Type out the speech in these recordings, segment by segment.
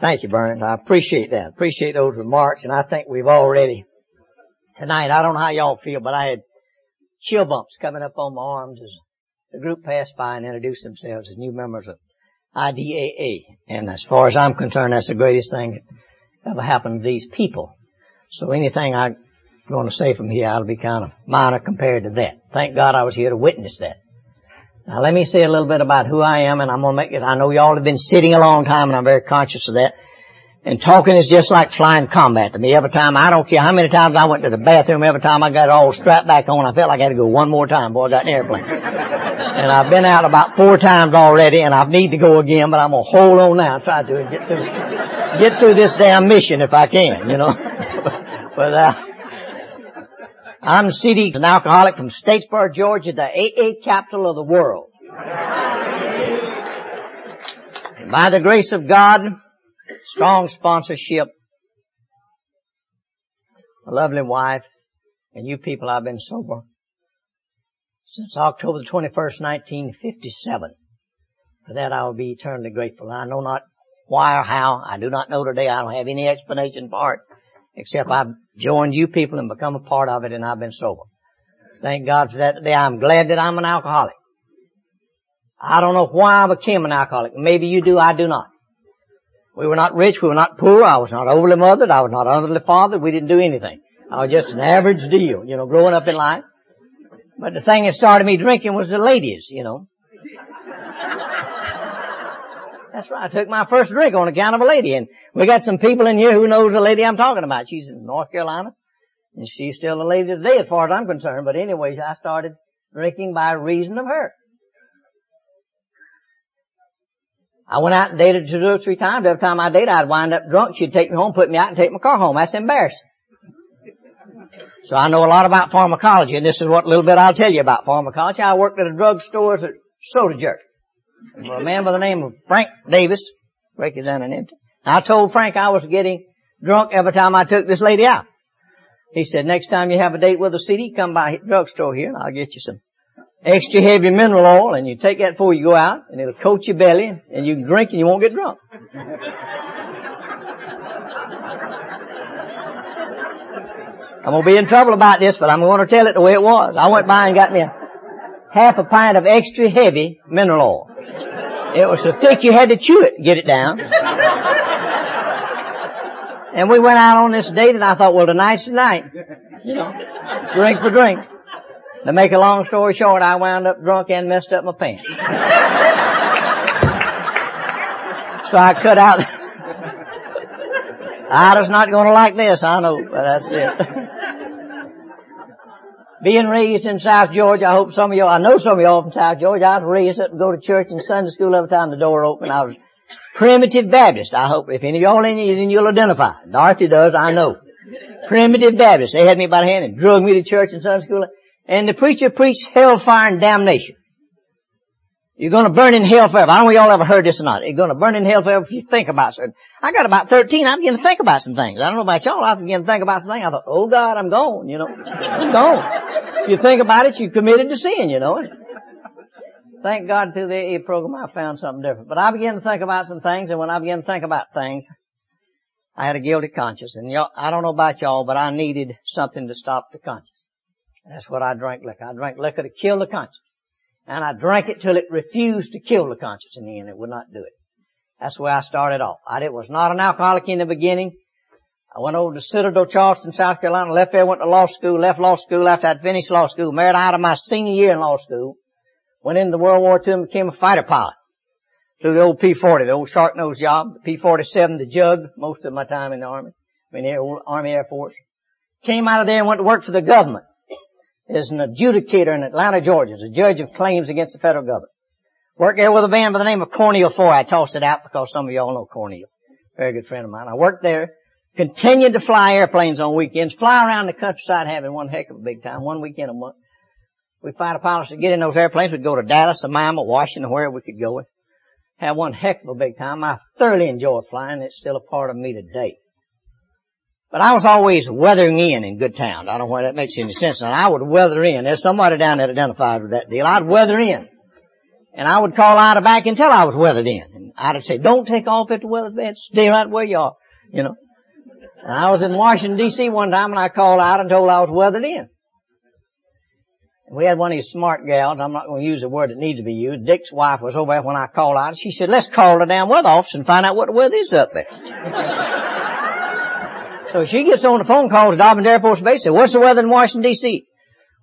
Thank you, Burns. I appreciate that. Appreciate those remarks, and I think we've already tonight. I don't know how y'all feel, but I had chill bumps coming up on my arms as the group passed by and introduced themselves as new members of IDAA. And as far as I'm concerned, that's the greatest thing that ever happened to these people. So anything I'm going to say from here, I'll be kind of minor compared to that. Thank God I was here to witness that. Now let me say a little bit about who I am and I'm to make it, I know y'all have been sitting a long time and I'm very conscious of that. And talking is just like flying combat to me. Every time, I don't care how many times I went to the bathroom, every time I got all strapped back on, I felt like I had to go one more time before I got an airplane. and I've been out about four times already and I need to go again, but I'm gonna hold on now, and try to get through, get through this damn mission if I can, you know. but, uh, I'm C.D., an alcoholic from Statesboro, Georgia, the AA capital of the world. And by the grace of God, strong sponsorship, a lovely wife, and you people I've been sober since October the 21st, 1957. For that I will be eternally grateful. I know not why or how. I do not know today. I don't have any explanation for it, except I've joined you people and become a part of it and I've been sober. Thank God for that today. I'm glad that I'm an alcoholic. I don't know why I became an alcoholic. Maybe you do, I do not. We were not rich, we were not poor, I was not overly mothered, I was not underly fathered, we didn't do anything. I was just an average deal, you know, growing up in life. But the thing that started me drinking was the ladies, you know. That's right, I took my first drink on account of a lady, and we got some people in here who knows the lady I'm talking about. She's in North Carolina, and she's still a lady today as far as I'm concerned, but anyways, I started drinking by reason of her. I went out and dated two or three times. Every time I dated, I'd wind up drunk. She'd take me home, put me out, and take my car home. That's embarrassing. So I know a lot about pharmacology, and this is what little bit I'll tell you about pharmacology. I worked at a drugstore as a soda jerk. For a man by the name of Frank Davis, break it down and empty. I told Frank I was getting drunk every time I took this lady out. He said, next time you have a date with a city, come by drugstore here and I'll get you some extra heavy mineral oil and you take that before you go out and it'll coat your belly and you can drink and you won't get drunk. I'm gonna be in trouble about this, but I'm gonna tell it the way it was. I went by and got me a half a pint of extra heavy mineral oil. It was so thick you had to chew it to get it down. And we went out on this date and I thought, well tonight's the night. You know, drink for drink. To make a long story short, I wound up drunk and messed up my pants. so I cut out. Ida's not going to like this, I know, but that's it. Being raised in South Georgia, I hope some of y'all, I know some of y'all from South Georgia, I was raised up and go to church and Sunday school every time the door opened. I was primitive Baptist. I hope if any of y'all in here, then you'll identify. Dorothy does, I know. Primitive Baptist. They had me by the hand and drug me to church and Sunday school. And the preacher preached hellfire and damnation. You're gonna burn in hell forever. I don't know if y'all ever heard this or not. You're gonna burn in hell forever if you think about certain. I got about 13, I began to think about some things. I don't know about y'all, I began to think about some things. I thought, oh God, I'm gone, you know. I'm gone. you think about it, you committed to sin, you know. Thank God through the AA program I found something different. But I began to think about some things, and when I began to think about things, I had a guilty conscience. And y'all, I don't know about y'all, but I needed something to stop the conscience. That's what I drank liquor. I drank liquor to kill the conscience. And I drank it till it refused to kill the conscience in the end. It would not do it. That's where I started off. I was not an alcoholic in the beginning. I went over to Citadel, Charleston, South Carolina, left there, went to law school, left law school after I'd finished law school, married out of my senior year in law school, went into World War II and became a fighter pilot. Flew the old P-40, the old shark nose job, the P-47, the jug, most of my time in the Army, I mean, the Army Air Force. Came out of there and went to work for the government is an adjudicator in Atlanta, Georgia. Is a judge of claims against the federal government. Worked there with a man by the name of Cornel Foy. I tossed it out because some of y'all know Cornel. Very good friend of mine. I worked there. Continued to fly airplanes on weekends. Fly around the countryside having one heck of a big time. One weekend a month. We find a pilots to get in those airplanes. We'd go to Dallas, Miami, Washington, wherever we could go. Have one heck of a big time. I thoroughly enjoy flying. It's still a part of me today. But I was always weathering in in good town. I don't know why that makes any sense. And I would weather in. There's somebody down there that identifies with that deal. I'd weather in. And I would call Ida back until I was weathered in. And I'd say, don't take off at the weather bed. Stay right where you are. You know. And I was in Washington DC one time and I called out and told I was weathered in. We had one of these smart gals, I'm not going to use the word that needs to be used. Dick's wife was over there when I called out. She said, let's call the damn weather office and find out what the weather is up there. so she gets on the phone, calls Dobbins Air Force Base, said, what's the weather in Washington DC?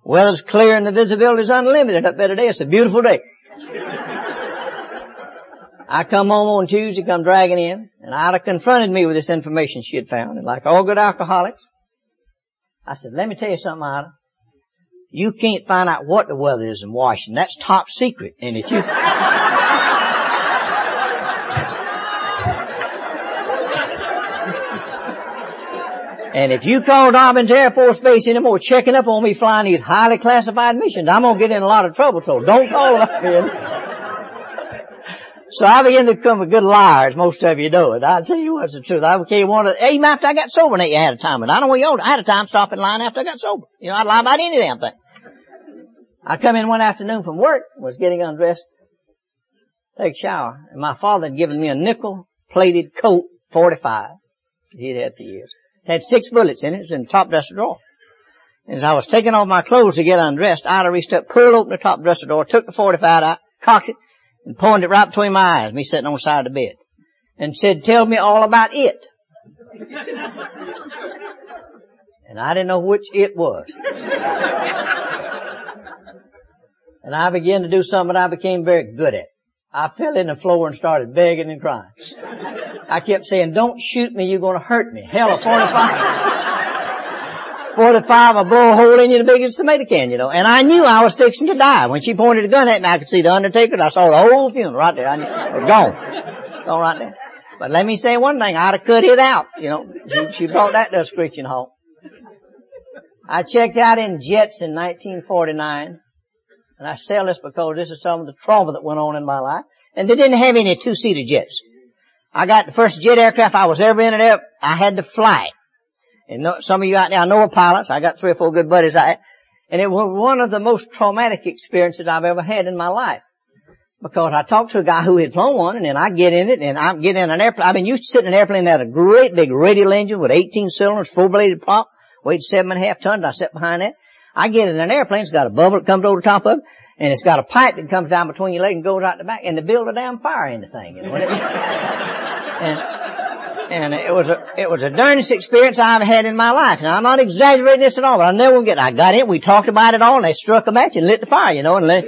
Weather's clear and the visibility is unlimited up there today. It's a beautiful day. I come home on Tuesday, come dragging in, and Ida confronted me with this information she had found. And like all good alcoholics, I said, let me tell you something, Ida. You can't find out what the weather is in Washington. That's top secret. And if you... And if you call Dobbins Air Force Base anymore checking up on me flying these highly classified missions, I'm gonna get in a lot of trouble, so don't call up in. So I began to become a good liar, as most of you know it. I'll tell you what's the truth. I became one of, even after I got sober, and you had a time, and I don't want you I had a time stopping lying after I got sober. You know, I'd lie about any damn thing. I come in one afternoon from work, was getting undressed, take a shower, and my father had given me a nickel plated coat, 45 he'd had for years. It had six bullets in it. It in the top dresser drawer. As I was taking off my clothes to get undressed, Ida reached up, pulled open the top dresser drawer, took the 45 out, cocked it, and pointed it right between my eyes, me sitting on the side of the bed, and said, tell me all about it. and I didn't know which it was. and I began to do something I became very good at. I fell in the floor and started begging and crying. I kept saying, don't shoot me, you're gonna hurt me. Hell, a 45. 45 will blow a hole in you the biggest tomato can, you know. And I knew I was fixing to die. When she pointed a gun at me, I could see the undertaker. I saw the whole funeral right there. I knew it was gone. Gone right there. But let me say one thing, I'd have cut it out, you know. She, she brought that to a screeching halt. I checked out in jets in 1949. And I tell this because this is some of the trauma that went on in my life. And they didn't have any two-seater jets. I got the first jet aircraft I was ever in it. I had to fly. And no, some of you out there, I know are pilots. I got three or four good buddies. I, and it was one of the most traumatic experiences I've ever had in my life. Because I talked to a guy who had flown one, and then I get in it, and I'm getting in an airplane. I've been used to sitting in an airplane that had a great big radial engine with 18 cylinders, four-bladed prop, weighed seven and a half tons. I sat behind that. I get in an airplane, it's got a bubble that comes over the top of it, and it's got a pipe that comes down between your legs and goes out the back, and they build a damn fire in the thing, you know. and, and it was a, it was the darnest experience I've had in my life. And I'm not exaggerating this at all, but I never will get, I got in, we talked about it all, and they struck a match and lit the fire, you know, and let,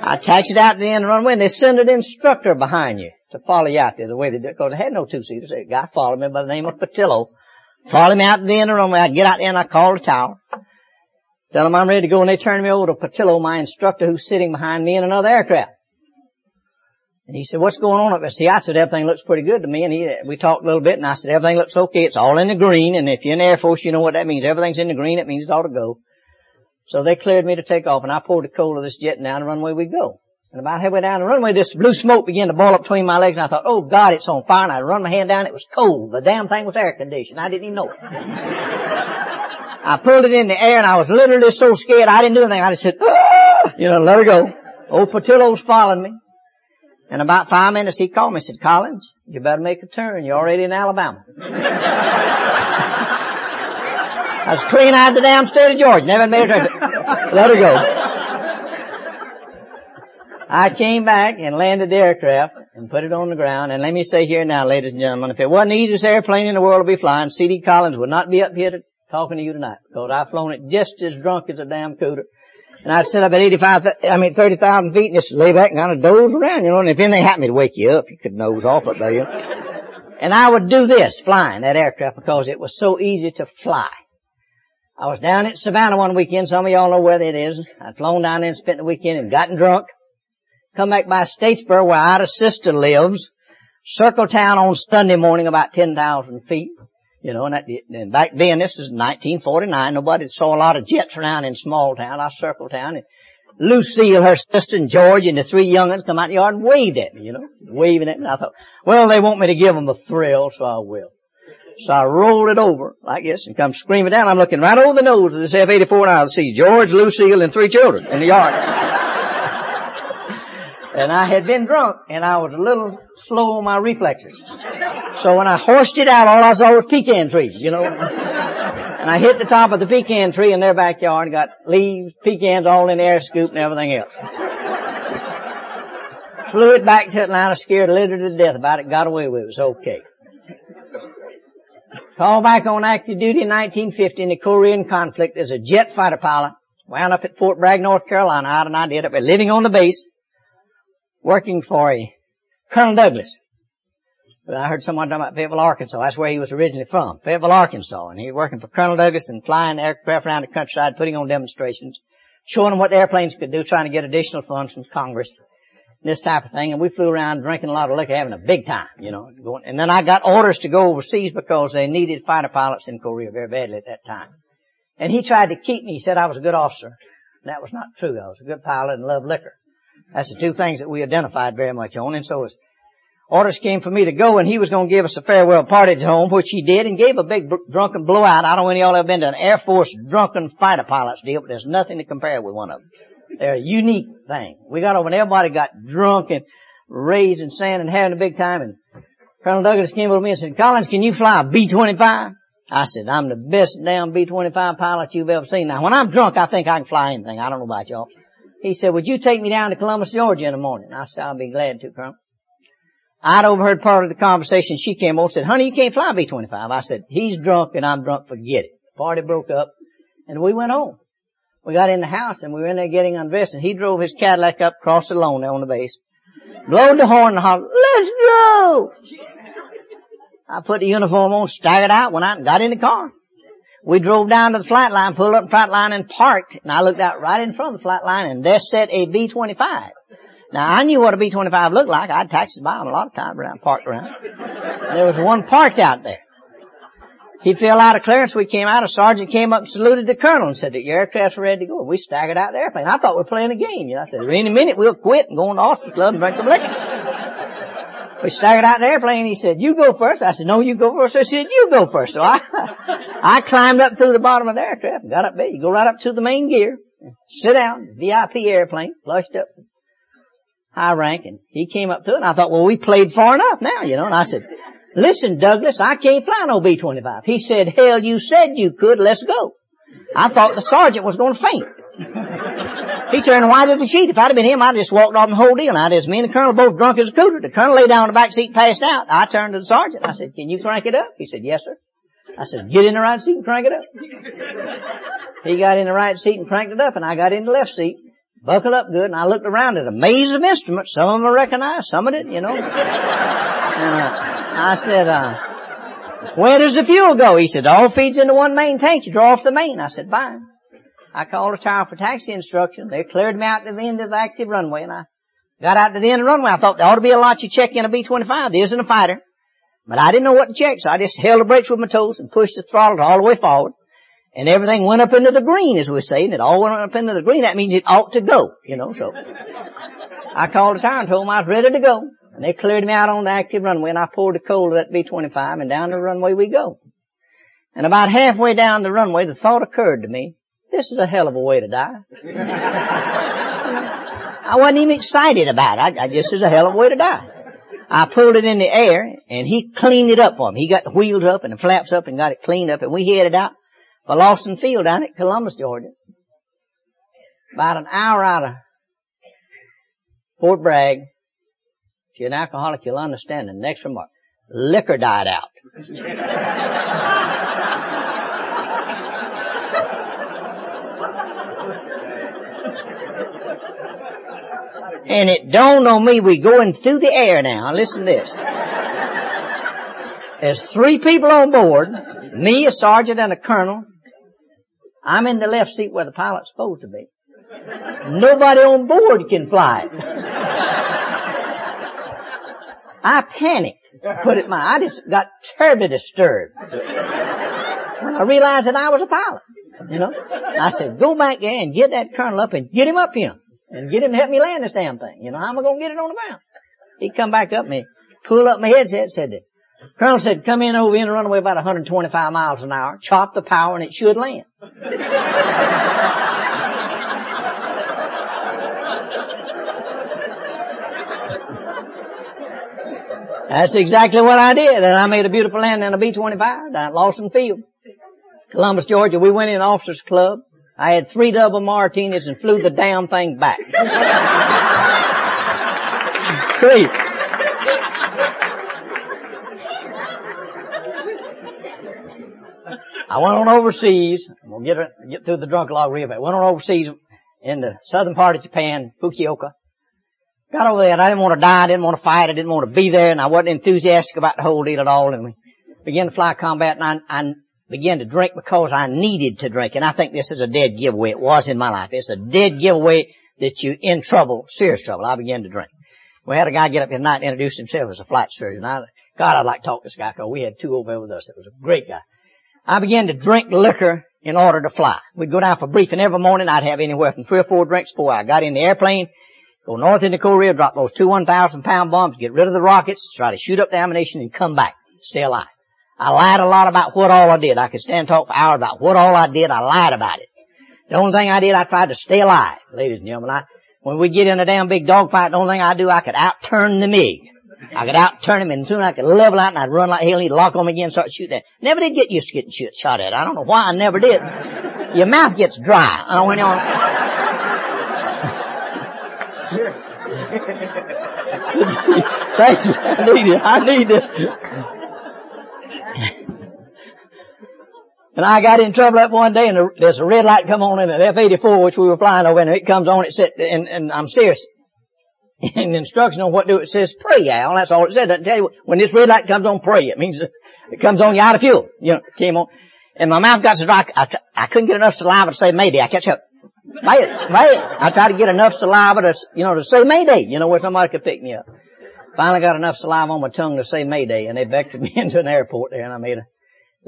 I taxied out to the end and run away, and they sent an instructor behind you to follow you out there the way they did, because they had no two-seaters. A guy followed me by the name of Patillo. Followed me out to the end of the runway. I'd get out there and I called the tower. Tell them I'm ready to go, and they turned me over to Patillo, my instructor, who's sitting behind me in another aircraft. And he said, what's going on up there? See, I said, everything looks pretty good to me. And he, we talked a little bit and I said, everything looks okay. It's all in the green. And if you're in the Air Force, you know what that means. Everything's in the green. It means it ought to go. So they cleared me to take off and I poured the coal of this jet down the runway we go. And about halfway down the runway, this blue smoke began to boil up between my legs and I thought, oh God, it's on fire. And I run my hand down. It was cold. The damn thing was air conditioned. I didn't even know it. I pulled it in the air and I was literally so scared I didn't do anything. I just said, ah! you know, let her go. Old Patillo's following me. And about five minutes he called me and said, Collins, you better make a turn. You're already in Alabama. I was clean out of the damn state of Georgia. Never made a turn. Let her go. I came back and landed the aircraft and put it on the ground. And let me say here now, ladies and gentlemen, if it wasn't the easiest airplane in the world to be flying, C.D. Collins would not be up here talking to you tonight because I've flown it just as drunk as a damn cooter. And I'd sit up at 85, I mean 30,000 feet and just lay back and kind of doze around, you know, and if anything happened to wake you up, you could nose off it there. And I would do this, flying that aircraft because it was so easy to fly. I was down at Savannah one weekend, some of y'all know where that is. I'd flown down there and spent the weekend and gotten drunk. Come back by Statesboro where Ida's sister lives. Circle town on Sunday morning about 10,000 feet. You know, and, that, and back then, this is 1949, nobody saw a lot of jets around in small town, our circle town. And Lucille, her sister, and George, and the three young ones come out the yard and waved at me, you know, waving at me. I thought, well, they want me to give them a thrill, so I will. So I rolled it over like this and come screaming down. I'm looking right over the nose of this F-84 and I see George, Lucille, and three children in the yard. And I had been drunk and I was a little slow on my reflexes. So when I horsed it out, all I saw was pecan trees, you know. And I hit the top of the pecan tree in their backyard and got leaves, pecans all in the air scoop and everything else. Flew it back to Atlanta, scared Lizard to death about it, got away with it. It was okay. Called back on active duty in 1950 in the Korean conflict as a jet fighter pilot. Wound up at Fort Bragg, North Carolina. Out and I did up there living on the base, working for Colonel Douglas. I heard someone talking about Fayetteville, Arkansas. That's where he was originally from. Fayetteville, Arkansas. And he was working for Colonel Douglas and flying aircraft around the countryside, putting on demonstrations, showing them what the airplanes could do, trying to get additional funds from Congress this type of thing. And we flew around drinking a lot of liquor, having a big time, you know. And then I got orders to go overseas because they needed fighter pilots in Korea very badly at that time. And he tried to keep me. He said I was a good officer. And that was not true. I was a good pilot and loved liquor. That's the two things that we identified very much on. And so as orders came for me to go and he was going to give us a farewell party at home, which he did and gave a big drunken blowout. I don't know any of y'all have been to an Air Force drunken fighter pilot's deal, but there's nothing to compare with one of them. They're a unique thing. We got over and everybody got drunk and raised and sand and having a big time and Colonel Douglas came over to me and said, Collins, can you fly a B-25? I said, I'm the best damn B-25 pilot you've ever seen. Now when I'm drunk, I think I can fly anything. I don't know about y'all. He said, would you take me down to Columbus, Georgia in the morning? I said, I'll be glad to, Colonel. I'd overheard part of the conversation. She came over and said, honey, you can't fly B-25. I said, he's drunk and I'm drunk, forget it. The Party broke up and we went home. We got in the house and we were in there getting undressed and he drove his Cadillac up across the lawn there on the base. Blowed the horn and hollered, let's go! I put the uniform on, staggered out, went out and got in the car. We drove down to the flat line, pulled up the flat line and parked. And I looked out right in front of the flat line and there sat a B-25. Now I knew what a B-25 looked like. I'd taxied by them a lot of times around, parked around. There was one parked out there. He fell out of clearance. We came out. A sergeant came up and saluted the colonel and said that your aircraft's ready to go. We staggered out the airplane. I thought we were playing a game. You know, I said, any minute we'll quit and go on the officers club and drink some liquor. We staggered out the airplane. He said, you go first. I said, no, you go first. I said, you go first. So I, I climbed up through the bottom of the aircraft and got up there. You go right up to the main gear, sit down, VIP airplane, flushed up, high rank, and he came up to it and I thought, well, we played far enough now, you know, and I said, Listen, Douglas, I can't fly no B-25. He said, hell, you said you could, let's go. I thought the sergeant was going to faint. He turned white as a sheet. If I'd have been him, I'd have just walked off the whole deal. I just, me and the colonel both drunk as a cooter. The colonel lay down in the back seat, passed out. I turned to the sergeant. I said, can you crank it up? He said, yes, sir. I said, get in the right seat and crank it up. He got in the right seat and cranked it up, and I got in the left seat. Buckled up good, and I looked around at a maze of instruments. Some of them I recognized, some of it, you know. And, uh, I said, uh, where does the fuel go? He said, all feeds into one main tank. You draw off the main. I said, fine. I called a tower for taxi instruction. They cleared me out to the end of the active runway and I got out to the end of the runway. I thought there ought to be a lot you check in a B-25. There isn't a fighter. But I didn't know what to check, so I just held the brakes with my toes and pushed the throttle all the way forward. And everything went up into the green, as we say, and it all went up into the green. That means it ought to go, you know, so. I called the tower and told them I was ready to go. And they cleared me out on the active runway and I poured the coal of that B-25 and down the runway we go. And about halfway down the runway, the thought occurred to me, this is a hell of a way to die. I wasn't even excited about it. I, I just, is a hell of a way to die. I pulled it in the air and he cleaned it up for me. He got the wheels up and the flaps up and got it cleaned up and we headed out for Lawson Field down at Columbus, Georgia. About an hour out of Fort Bragg, if you're an alcoholic, you'll understand the next remark. Liquor died out. and it dawned on me we going through the air now. Listen to this. There's three people on board, me, a sergeant, and a colonel. I'm in the left seat where the pilot's supposed to be. Nobody on board can fly it. I panicked. Put it my, I just got terribly disturbed. When I realized that I was a pilot. You know? I said, go back there and get that colonel up and get him up here. And get him to help me land this damn thing. You know, how am I gonna get it on the ground? He'd come back up he pulled up my headset, said that. Colonel said, come in over in and run away about 125 miles an hour, chop the power and it should land. That's exactly what I did. And I made a beautiful landing in a B-25 down at Lawson Field. Columbus, Georgia. We went in officers club. I had three double martinis and flew the damn thing back. Crazy. I went on overseas. We'll get get through the drunk log real bit. Went on overseas in the southern part of Japan, Fukuoka. Got over there and I didn't want to die, I didn't want to fight, I didn't want to be there, and I wasn't enthusiastic about the whole deal at all. And we began to fly combat, and I, I began to drink because I needed to drink. And I think this is a dead giveaway. It was in my life. It's a dead giveaway that you're in trouble, serious trouble. I began to drink. We had a guy get up at night and introduce himself as a flight surgeon. I, God, I'd like to talk to this guy because we had two over there with us. It was a great guy. I began to drink liquor in order to fly. We'd go down for briefing every morning. I'd have anywhere from three or four drinks before I got in the airplane, go north into Korea, drop those two 1,000 pound bombs, get rid of the rockets, try to shoot up the ammunition and come back, stay alive. I lied a lot about what all I did. I could stand and talk for hours about what all I did. I lied about it. The only thing I did, I tried to stay alive, ladies and gentlemen. I, when we get in a damn big dogfight, the only thing I do, I could outturn the MiG. I could outturn him and soon I could level out and I'd run like hell and he'd lock on me again and start shooting at Never did get used to getting shot at. I don't know why I never did. Your mouth gets dry. Uh, when you're Thank you. I need it. I need it. And I got in trouble that one day and there's a red light come on in an F-84 which we were flying over and it comes on, it said, and, and I'm serious, in the instruction on what to do, it says pray, Al. That's all it said. Doesn't tell you when this red light comes on, pray. It means it comes on you out of fuel. You know, came on. And my mouth got so dry, I, I couldn't get enough saliva to say Mayday. I catch up. May, may, I tried to get enough saliva to, you know, to say Mayday, you know, where somebody could pick me up. Finally got enough saliva on my tongue to say Mayday, and they vectored me into an airport there, and I made a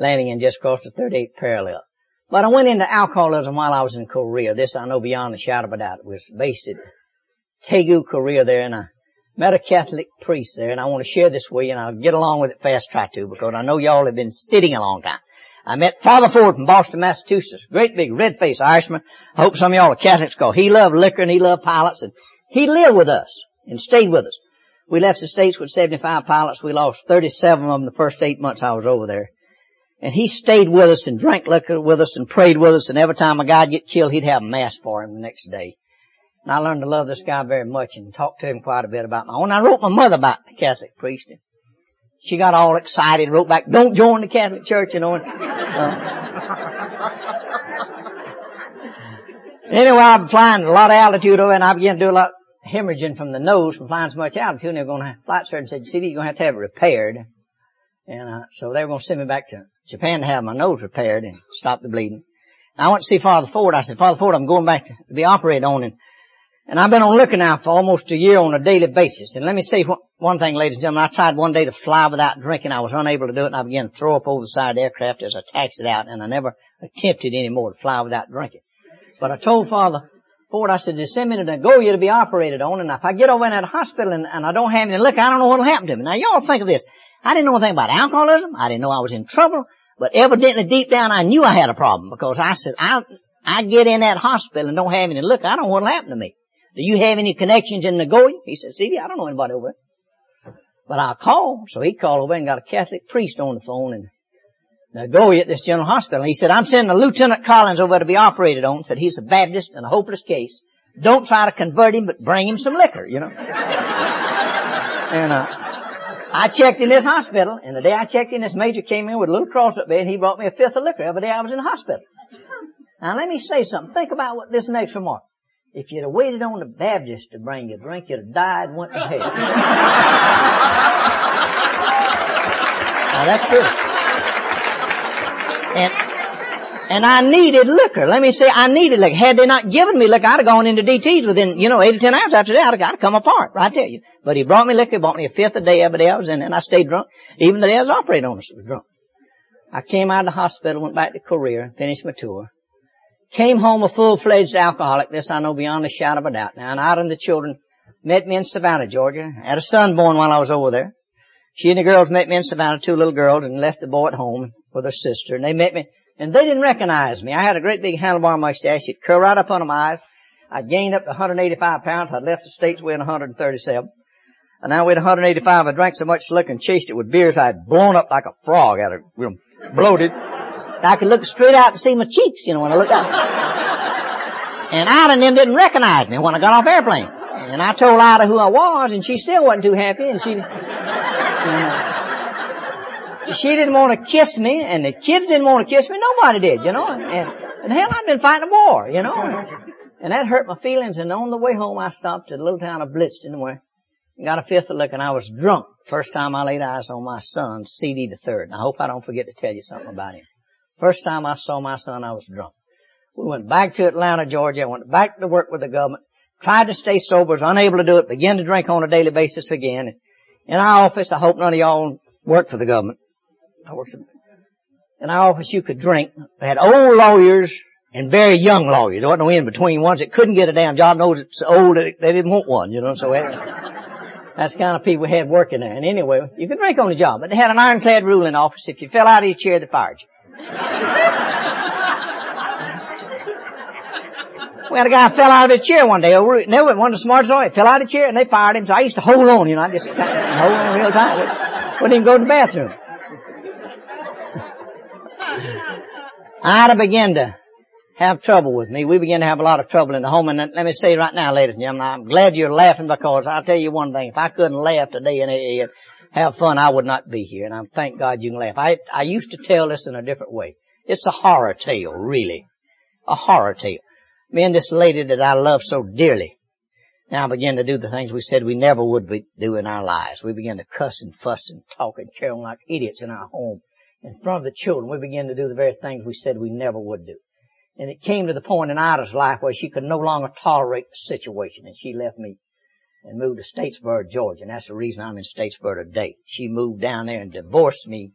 landing and just crossed the 38th parallel. But I went into alcoholism while I was in Korea. This I know beyond a shadow of a doubt. It was based at Daegu, Korea there, and I met a Catholic priest there, and I want to share this with you, and I'll get along with it fast, try to, because I know y'all have been sitting a long time. I met Father Ford from Boston, Massachusetts. Great big red-faced Irishman. I hope some of y'all are Catholics because he loved liquor and he loved pilots and he lived with us and stayed with us. We left the States with 75 pilots. We lost 37 of them the first eight months I was over there. And he stayed with us and drank liquor with us and prayed with us and every time a guy'd get killed, he'd have a mass for him the next day. And I learned to love this guy very much and talked to him quite a bit about my own. I wrote my mother about the Catholic priest. And she got all excited, wrote back, don't join the Catholic Church, you know. And, uh, anyway, I'm flying a lot of altitude over and I began to do a lot of hemorrhaging from the nose from flying so much altitude and they were going to have, flight surgeon said, see, you're going to have to have it repaired. And, uh, so they were going to send me back to Japan to have my nose repaired and stop the bleeding. And I went to see Father Ford. I said, Father Ford, I'm going back to be operated on and and I've been on liquor now for almost a year on a daily basis. And let me say one thing, ladies and gentlemen. I tried one day to fly without drinking. I was unable to do it, and I began to throw up over the side of the aircraft as I taxied out, and I never attempted anymore to fly without drinking. But I told Father Ford, I said, just send me to Nagoya to be operated on, and if I get over in that hospital and, and I don't have any liquor, I don't know what'll happen to me. Now, y'all think of this. I didn't know anything about alcoholism. I didn't know I was in trouble. But evidently deep down I knew I had a problem because I said, I, I get in that hospital and don't have any liquor. I don't know what'll happen to me. Do you have any connections in Nagoya? He said, "See, I don't know anybody over there. But I'll call. So he called over and got a Catholic priest on the phone in Nagoya at this general hospital. He said, I'm sending a Lieutenant Collins over to be operated on. Said he's a Baptist in a hopeless case. Don't try to convert him, but bring him some liquor, you know. and, uh, I checked in this hospital, and the day I checked in, this major came in with a little cross up there, and he brought me a fifth of liquor every day I was in the hospital. Now let me say something. Think about what this next remark. If you'd have waited on the Baptist to bring you a drink, you'd have died and went to hell. now that's true. And, and I needed liquor. Let me say, I needed liquor. Had they not given me liquor, I'd have gone into DTs within, you know, eight to ten hours after that. I'd have come apart, right there. You. But he brought me liquor, bought me a fifth a day every day I was in, and I stayed drunk. Even the day I was operating on us, I was drunk. I came out of the hospital, went back to Korea, finished my tour. Came home a full-fledged alcoholic. This I know beyond a shadow of a doubt. Now, and out and the children met me in Savannah, Georgia. Had a son born while I was over there. She and the girls met me in Savannah, two little girls, and left the boy at home with her sister. And they met me, and they didn't recognize me. I had a great big handlebar mustache. It curled right up under my eyes. I gained up to 185 pounds. I'd left the States weighing 137. And now weighed 185. I drank so much liquor and chased it with beers I had blown up like a frog out of, you know, bloated. I could look straight out and see my cheeks, you know, when I looked out. And Ida and them didn't recognize me when I got off airplane. And I told Ida who I was and she still wasn't too happy and she, she didn't want to kiss me and the kids didn't want to kiss me. Nobody did, you know. And, and hell, I'd been fighting a war, you know. And that hurt my feelings and on the way home I stopped at a little town of Blitchton where I got a fifth of liquor and I was drunk. First time I laid eyes on my son, CD the third. And I hope I don't forget to tell you something about him. First time I saw my son, I was drunk. We went back to Atlanta, Georgia. I went back to work with the government. Tried to stay sober, was unable to do it, began to drink on a daily basis again. In our office, I hope none of y'all work for the government. I worked in our office, you could drink. We had old lawyers and very young lawyers. There wasn't no in between ones that couldn't get a damn job. Those it's old, they didn't want one, you know. So that's the kind of people we had working there. And anyway, you could drink on the job, but they had an ironclad rule in office: if you fell out of your chair, they fired you. We had a guy fell out of his chair one day over, never one of the smartest it, fell out of the chair and they fired him, so I used to hold on, you know, I just hold on real tight. Wouldn't even go to the bathroom. Ida began to have trouble with me. We began to have a lot of trouble in the home. And let me say right now, ladies and gentlemen, I'm glad you're laughing because I'll tell you one thing. If I couldn't laugh today and have fun, I would not be here. And I thank God you can laugh. I, I used to tell this in a different way. It's a horror tale, really. A horror tale. Me and this lady that I love so dearly now begin to do the things we said we never would do in our lives. We begin to cuss and fuss and talk and carry on like idiots in our home in front of the children, we began to do the very things we said we never would do. And it came to the point in Ida's life where she could no longer tolerate the situation and she left me and moved to Statesboro, Georgia. And that's the reason I'm in Statesboro today. She moved down there and divorced me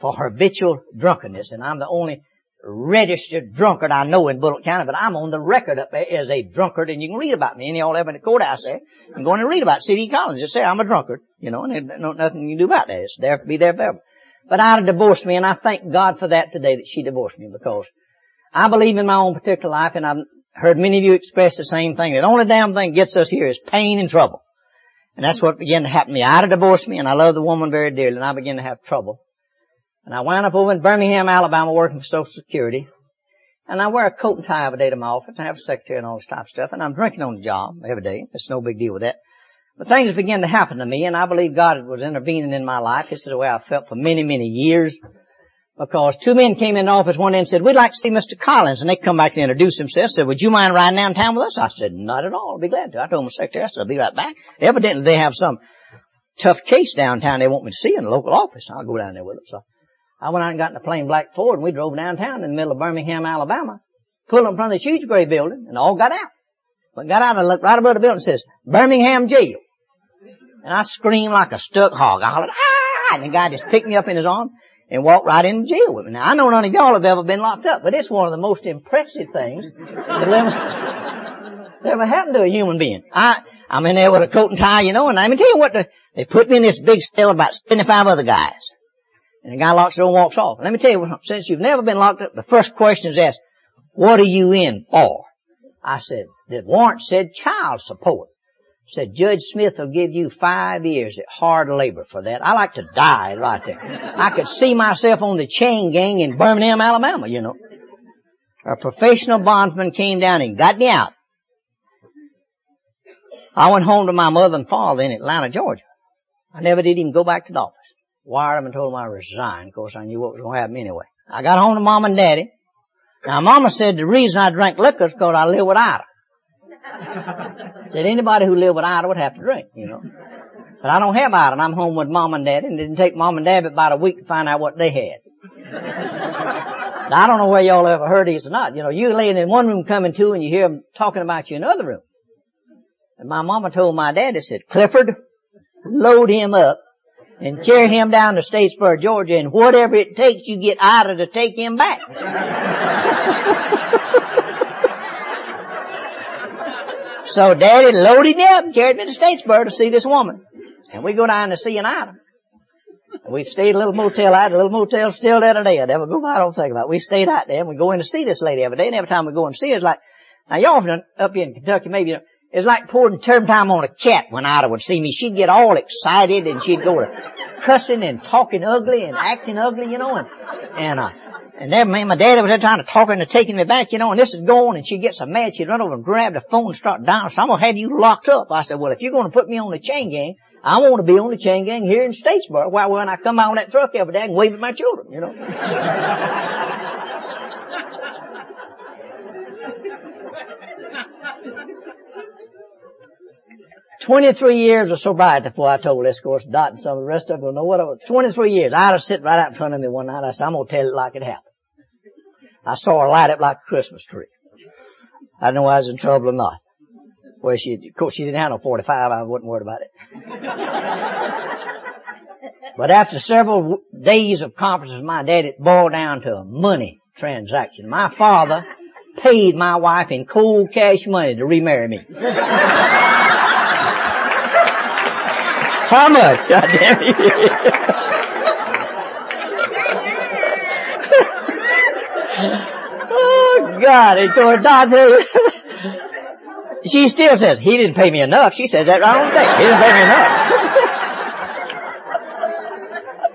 for her habitual drunkenness. And I'm the only registered drunkard I know in Bulloch County, but I'm on the record up there as a drunkard and you can read about me. Of y'all ever in the courthouse there, can go in and read about C.D. Collins. Just say I'm a drunkard, you know, and there's no, nothing you can do about that. It's there, to be there forever. But Ida divorced me and I thank God for that today that she divorced me because I believe in my own particular life and I've heard many of you express the same thing. The only damn thing gets us here is pain and trouble. And that's what began to happen to me. Ida divorced me and I love the woman very dearly and I began to have trouble. And I wound up over in Birmingham, Alabama working for Social Security. And I wear a coat and tie every day to my office. I have a secretary and all this type of stuff. And I'm drinking on the job every day. It's no big deal with that. But things began to happen to me, and I believe God was intervening in my life. This is the way I felt for many, many years. Because two men came in the office one day and said, we'd like to see Mr. Collins. And they come back to introduce themselves. Said, would you mind riding downtown with us? I said, not at all. I'll be glad to. I told my secretary, I said, I'll be right back. Evidently they have some tough case downtown they want me to see in the local office. I'll go down there with them. So I went out and got in a plain black Ford and we drove downtown in the middle of Birmingham, Alabama. Pulled in front of this huge gray building and all got out. But got out and looked right above the building and says, Birmingham Jail. And I screamed like a stuck hog. I hollered, ah! And the guy just picked me up in his arm and walked right into jail with me. Now, I know none of y'all have ever been locked up, but it's one of the most impressive things that ever, ever happened to a human being. I, I'm in there with a coat and tie, you know, and let me tell you what, the, they put me in this big cell with about 75 other guys. And the guy locks the door and walks off. And let me tell you, what, since you've never been locked up, the first question is asked, what are you in for? I said, the warrant said child support said, Judge Smith will give you five years at hard labor for that. I like to die right there. I could see myself on the chain gang in Birmingham, Alabama, you know. A professional bondsman came down and got me out. I went home to my mother and father in Atlanta, Georgia. I never did even go back to the office. Wired them and told them I resigned. Of course, I knew what was going to happen anyway. I got home to mom and daddy. Now, mama said the reason I drank liquor is because I live with Ida. Said anybody who lived with Ida would have to drink, you know. But I don't have Ida, and I'm home with mom and dad, and it didn't take mom and dad about a week to find out what they had. now, I don't know where y'all ever heard these or not. You know, you're laying in one room coming to, and you hear them talking about you in another room. And my mama told my daddy, said, Clifford, load him up and carry him down to Statesboro, Georgia, and whatever it takes, you get Ida to take him back. So daddy loaded me up and carried me to Statesboro to see this woman. And we go down to see an item. We stayed a little motel out, a little motel still there today. I never go by, I don't think about it. We stayed out there and we go in to see this lady every day and every time we go and see her, it's like, now y'all from up here in Kentucky, maybe, you know, It's like pouring term time on a cat when Ida would see me. She'd get all excited and she'd go to cussing and talking ugly and acting ugly, you know, and, and, uh, and then me and my daddy was there trying to talk her into taking me back, you know, and this is going and she'd get so mad she'd run over and grab the phone and start down. So I'm gonna have you locked up. I said, well, if you're gonna put me on the chain gang, I want to be on the chain gang here in Statesboro. Why, when I come out on that truck every day and wave at my children, you know. 23 years of sobriety before I told this, of course, Dot and some of the rest of them know what it was. 23 years. I had her sit right out in front of me one night. I said, I'm to tell it like it happened. I saw her light up like a Christmas tree. I didn't know I was in trouble or not. Well, she, of course, she didn't have no 45. I wasn't worried about it. but after several days of conferences my dad, it boiled down to a money transaction. My father paid my wife in cold cash money to remarry me. How much? God damn it. oh God, course Dot says, she still says, he didn't pay me enough. She says that right on the. He didn't pay me enough.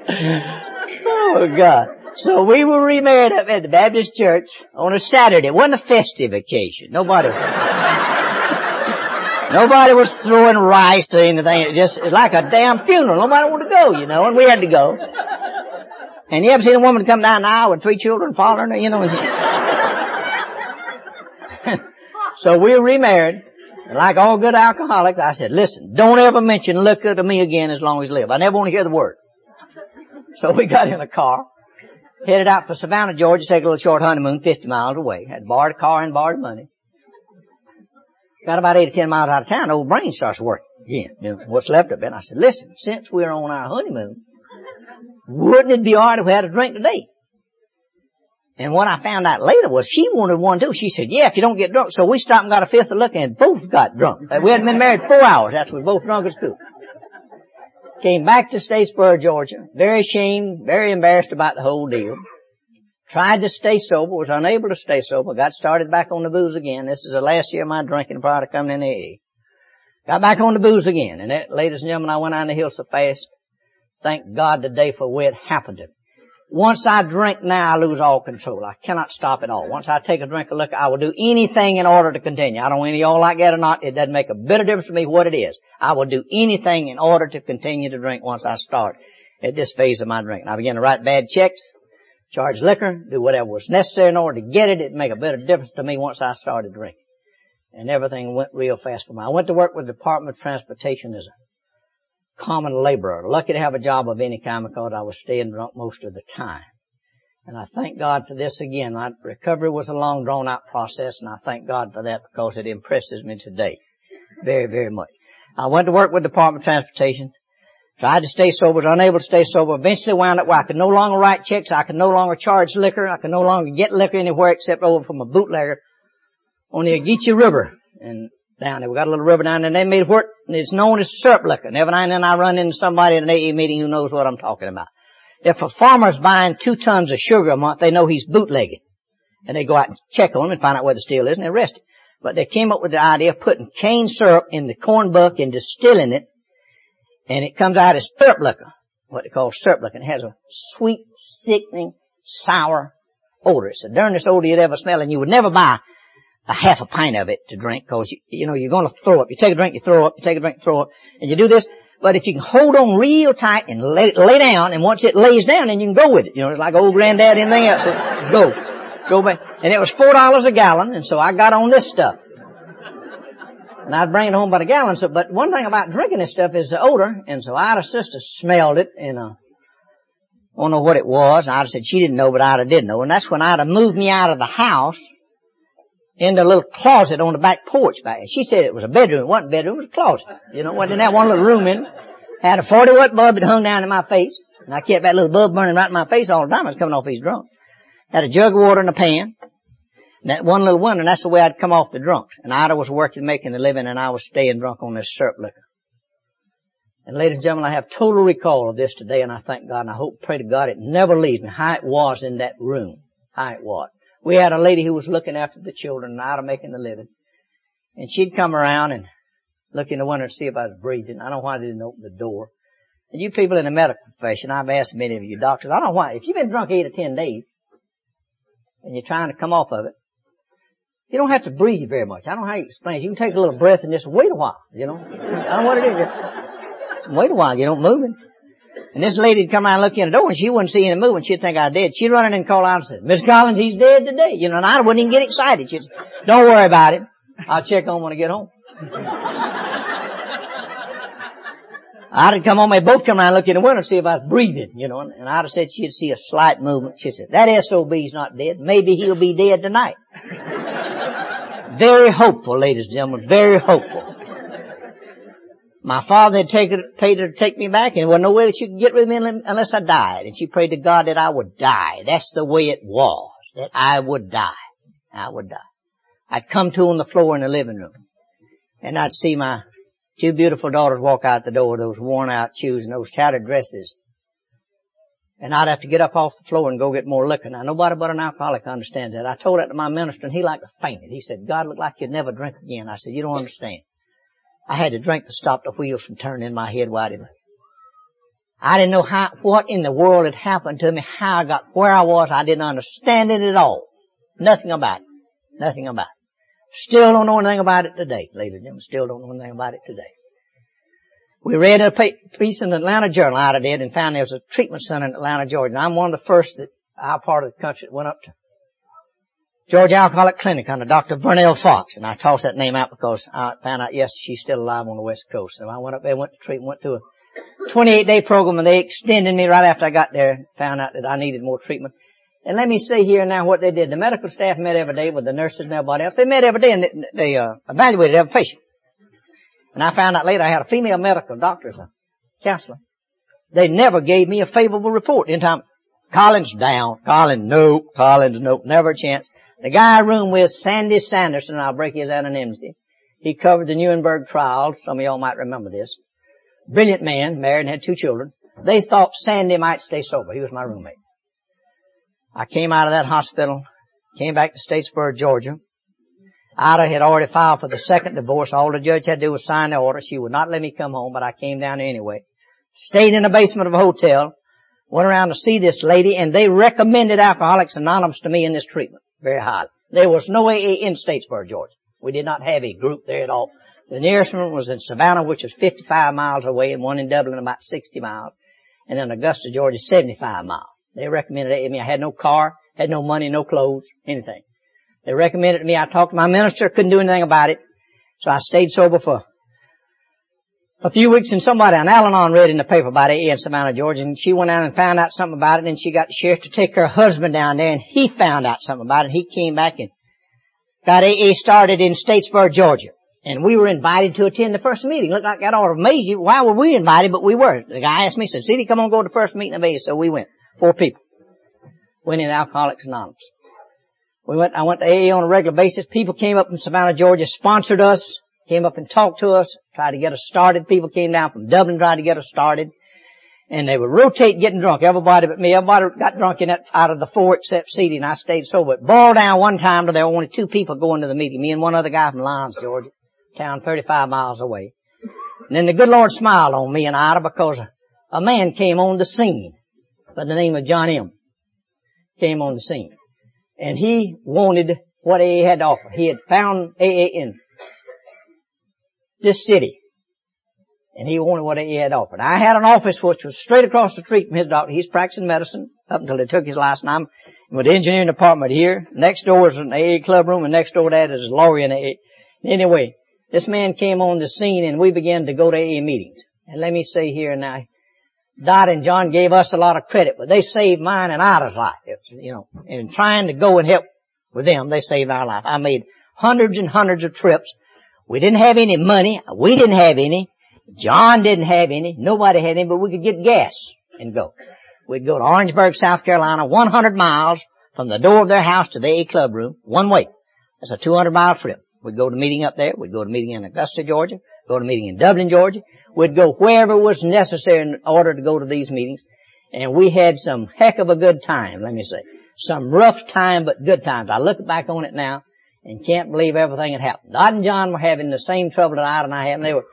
oh God. So we were remarried up at the Baptist church on a Saturday. It wasn't a festive occasion. Nobody. Nobody was throwing rice or anything. It just it's like a damn funeral. Nobody wanted to go, you know, and we had to go. And you ever seen a woman come down the aisle with three children following her, you know? So we remarried. And like all good alcoholics, I said, listen, don't ever mention liquor to me again as long as you live. I never want to hear the word. So we got in a car, headed out for Savannah, Georgia, take a little short honeymoon 50 miles away. Had borrowed a car and borrowed money. Got about eight or ten miles out of town, old brain starts working again. What's left of it. I said, listen, since we're on our honeymoon, wouldn't it be alright if we had a drink today? And what I found out later was she wanted one too. She said, yeah, if you don't get drunk. So we stopped and got a fifth of liquor and both got drunk. We hadn't been married four hours. That's we both drunk as school. Came back to Statesboro, Georgia. Very ashamed, very embarrassed about the whole deal. Tried to stay sober, was unable to stay sober, got started back on the booze again. This is the last year of my drinking prior to coming in AA. Got back on the booze again. And that, ladies and gentlemen, I went on the hill so fast. Thank God today for where it happened to me. Once I drink now, I lose all control. I cannot stop at all. Once I take a drink of liquor, I will do anything in order to continue. I don't know any y'all like that or not. It doesn't make a bit of difference to me what it is. I will do anything in order to continue to drink once I start at this phase of my drinking. I begin to write bad checks charge liquor, do whatever was necessary in order to get it. It'd make a bit of difference to me once I started drinking. And everything went real fast for me. I went to work with the Department of Transportation as a common laborer. Lucky to have a job of any kind because I was staying drunk most of the time. And I thank God for this again. My recovery was a long drawn out process and I thank God for that because it impresses me today. Very, very much. I went to work with Department of Transportation. Tried to stay sober, was unable to stay sober, eventually wound up where I could no longer write checks, I could no longer charge liquor, I could no longer get liquor anywhere except over from a bootlegger on the Ogeechee River. And down there, we got a little river down there, and they made what and it's known as syrup liquor. And every now and then I run into somebody at an AA meeting who knows what I'm talking about. If a farmer's buying two tons of sugar a month, they know he's bootlegging. And they go out and check on him and find out where the steel is and they arrest him. But they came up with the idea of putting cane syrup in the corn buck and distilling it and it comes out as syrup liquor, what they call syrup liquor. It has a sweet, sickening, sour odor. It's the darndest odor you'd ever smell, and you would never buy a half a pint of it to drink because, you, you know, you're going to throw up. You take a drink, you throw up. You take a drink, throw up. And you do this. But if you can hold on real tight and let it lay down, and once it lays down, then you can go with it. You know, it's like old granddad and anything else. Go. Go back. And it was four dollars a gallon, and so I got on this stuff. And I'd bring it home by the gallon. So, but one thing about drinking this stuff is the odor. And so Ida sister smelled it and, uh, I don't know what it was. And Ida said she didn't know, but Ida did know. And that's when Ida moved me out of the house into the little closet on the back porch back. She said it was a bedroom. It wasn't a bedroom, it was a closet. You know, wasn't that one little room in. Had a 40 watt bulb that hung down in my face. And I kept that little bulb burning right in my face all the time. I was coming off these drunk. Had a jug of water in a pan. And that one little wonder, and that's the way I'd come off the drunks. And Ida was working, making the living, and I was staying drunk on this syrup liquor. And ladies and gentlemen, I have total recall of this today, and I thank God, and I hope, pray to God, it never leaves me how it was in that room. How it was. We had a lady who was looking after the children, and out of making a living. And she'd come around and look in the window to see if I was breathing. I don't know why they didn't open the door. And you people in the medical profession, I've asked many of you doctors, I don't know why, if you've been drunk eight or ten days, and you're trying to come off of it, you don't have to breathe very much. I don't know how you explain it. You can take a little breath and just wait a while, you know. I don't know what it is. Wait a while, you don't move it. And this lady'd come out and look in the door and she wouldn't see any movement. She'd think I did. She'd run in and call out and say, Miss Collins, he's dead today. You know, and I wouldn't even get excited. She'd say, don't worry about it. I'll check on when I get home. I'd have come home, they'd both come around and look in the window and see if I was breathing, you know, and I'd have said she'd see a slight movement. She'd say, that SOB's not dead. Maybe he'll be dead tonight. very hopeful, ladies and gentlemen, very hopeful. My father had taken, paid her to take me back and there was no way that she could get rid of me unless I died. And she prayed to God that I would die. That's the way it was. That I would die. I would die. I'd come to on the floor in the living room. And I'd see my Two beautiful daughters walk out the door, those worn out shoes and those tattered dresses. And I'd have to get up off the floor and go get more liquor. Now nobody but an alcoholic understands that. I told that to my minister and he like to faint it. He said, God looked like you'd never drink again. I said, you don't understand. I had to drink to stop the wheels from turning my head wide enough. I didn't know how, what in the world had happened to me, how I got where I was. I didn't understand it at all. Nothing about it. Nothing about it. Still don't know anything about it today, ladies and gentlemen. Still don't know anything about it today. We read a piece in the Atlanta Journal out of it and found there was a treatment center in Atlanta, Georgia. And I'm one of the first that our part of the country that went up to Georgia Alcoholic Clinic under Dr. Vernelle Fox. And I tossed that name out because I found out, yes, she's still alive on the West Coast. So I went up there, went to treatment, went through a 28 day program and they extended me right after I got there, found out that I needed more treatment. And let me say here now what they did. The medical staff met every day with the nurses and everybody else. They met every day and they, they uh, evaluated every patient. And I found out later I had a female medical doctor as a counselor. They never gave me a favorable report. In time, Collins down, Collins no, Collins no, never a chance. The guy I roomed with, Sandy Sanderson, I'll break his anonymity. He covered the Nuremberg trial. Some of y'all might remember this. Brilliant man, married and had two children. They thought Sandy might stay sober. He was my roommate. I came out of that hospital, came back to Statesboro, Georgia. Ida had already filed for the second divorce. All the judge had to do was sign the order. She would not let me come home, but I came down anyway. Stayed in the basement of a hotel. Went around to see this lady, and they recommended Alcoholics Anonymous to me in this treatment very highly. There was no AA in Statesboro, Georgia. We did not have a group there at all. The nearest one was in Savannah, which was 55 miles away, and one in Dublin about 60 miles, and in Augusta, Georgia, 75 miles. They recommended it to me. I had no car, had no money, no clothes, anything. They recommended it to me. I talked to my minister, couldn't do anything about it. So I stayed sober for a few weeks and somebody on Al-Anon read in the paper about AA in Savannah, Georgia, and she went out and found out something about it, and she got the sheriff to take her husband down there, and he found out something about it. He came back and got AA started in Statesboro, Georgia. And we were invited to attend the first meeting. Looked like that ought to amaze you. Why were we invited, but we were. The guy asked me, said, City, come on, go to the first meeting of AA. So we went. Four people. Went in Alcoholics Anonymous. We went, I went to AA on a regular basis. People came up from Savannah, Georgia, sponsored us, came up and talked to us, tried to get us started. People came down from Dublin, tried to get us started. And they would rotate getting drunk. Everybody but me. Everybody got drunk in that, out of the four except City and I stayed sober. It boiled down one time to there were only two people going to the meeting. Me and one other guy from Lyons, Georgia. Town 35 miles away. And then the good Lord smiled on me and Ida because a man came on the scene by the name of John M. came on the scene. And he wanted what AA had to offer. He had found AA in this city. And he wanted what he had offered. I had an office which was straight across the street from his doctor. He's practicing medicine up until he took his last name. With the engineering department here. Next door is an AA club room and next door to that is a lawyer in AA. Anyway, this man came on the scene and we began to go to AA meetings. And let me say here now, Dot and John gave us a lot of credit, but they saved mine and Ida's life. You know, in trying to go and help with them, they saved our life. I made hundreds and hundreds of trips. We didn't have any money. We didn't have any. John didn't have any. Nobody had any, but we could get gas and go. We'd go to Orangeburg, South Carolina, 100 miles from the door of their house to the A club room, one way. That's a 200 mile trip. We'd go to meeting up there. We'd go to meeting in Augusta, Georgia. Go to meeting in Dublin, Georgia. We'd go wherever was necessary in order to go to these meetings. And we had some heck of a good time, let me say. Some rough time, but good times. I look back on it now. And can't believe everything had happened. Dot and John were having the same trouble that Ida and I had, and they were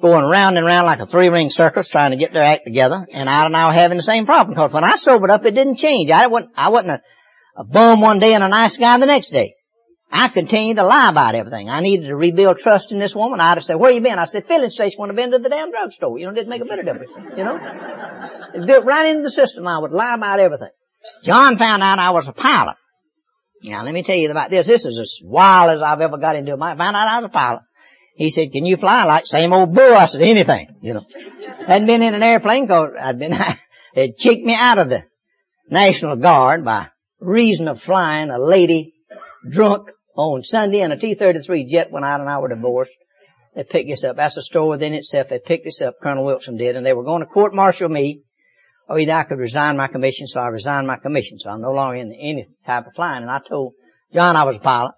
going round and round like a three-ring circus trying to get their act together, and Ida and I were having the same problem, because when I sobered up, it didn't change. I wasn't, I wasn't a, a bum one day and a nice guy the next day. I continued to lie about everything. I needed to rebuild trust in this woman. I'd have said, where you been? I said, filling station when I've been to the damn drugstore. You know, it didn't make a bit of difference. You know? It built right into the system. I would lie about everything. John found out I was a pilot. Now let me tell you about this. This is as wild as I've ever got into it. I found out I was a pilot. He said, can you fly like same old bull? I said, anything, you know. Hadn't been in an airplane cause I'd been, it kicked me out of the National Guard by reason of flying a lady drunk on Sunday in a T-33 jet when I and I were divorced. They picked us up. That's a story within itself. They picked us up, Colonel Wilson did, and they were going to court-martial me, or either I could resign my commission, so I resigned my commission, so I'm no longer in any type of flying. And I told John I was a pilot.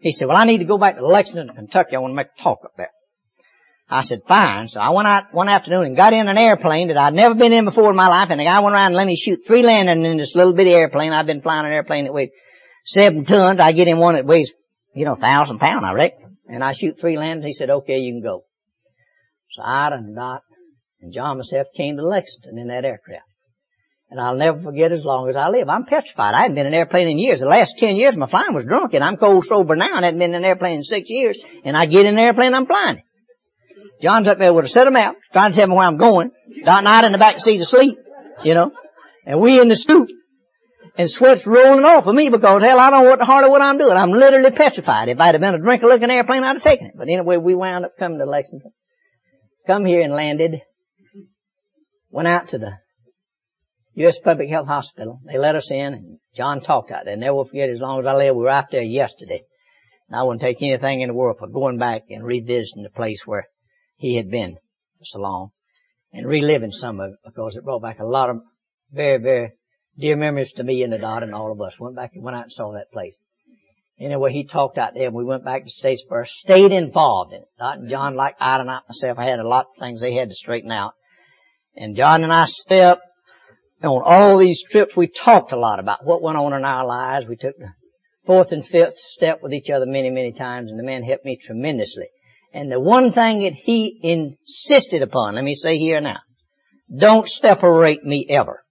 He said, well, I need to go back to Lexington, Kentucky. I want to make a talk up there. I said, fine. So I went out one afternoon and got in an airplane that I'd never been in before in my life, and the guy went around and let me shoot three landings in this little bitty airplane. I've been flying an airplane that weighed seven tons. I get in one that weighs you know, a thousand pound, I reckon. And I shoot three landings. He said, okay, you can go. So I and Dot and John myself came to Lexington in that aircraft. And I'll never forget as long as I live. I'm petrified. I hadn't been in an airplane in years. The last ten years my flying was drunk and I'm cold sober now and I hadn't been in an airplane in six years. And I get in an airplane I'm flying John's up there with a set of maps trying to tell me where I'm going. Dot and I in the back seat asleep, you know. And we in the stoop. and sweat's rolling off of me because hell, I don't know hardly what I'm doing. I'm literally petrified. If I'd have been a drinker looking airplane, I'd have taken it. But anyway, we wound up coming to Lexington. Come here and landed. Went out to the U.S. Public Health Hospital. They let us in and John talked out there. Never forget as long as I live, we were out there yesterday. And I wouldn't take anything in the world for going back and revisiting the place where he had been for so long and reliving some of it because it brought back a lot of very, very dear memories to me and the Dot and all of us. Went back and went out and saw that place. Anyway, he talked out there and we went back to Statesboro, stayed involved in it. Dot and John, like I and I myself, I had a lot of things they had to straighten out. And John and I stepped on all these trips. We talked a lot about what went on in our lives. We took the fourth and fifth step with each other many, many times and the man helped me tremendously. And the one thing that he insisted upon, let me say here now, don't separate me ever.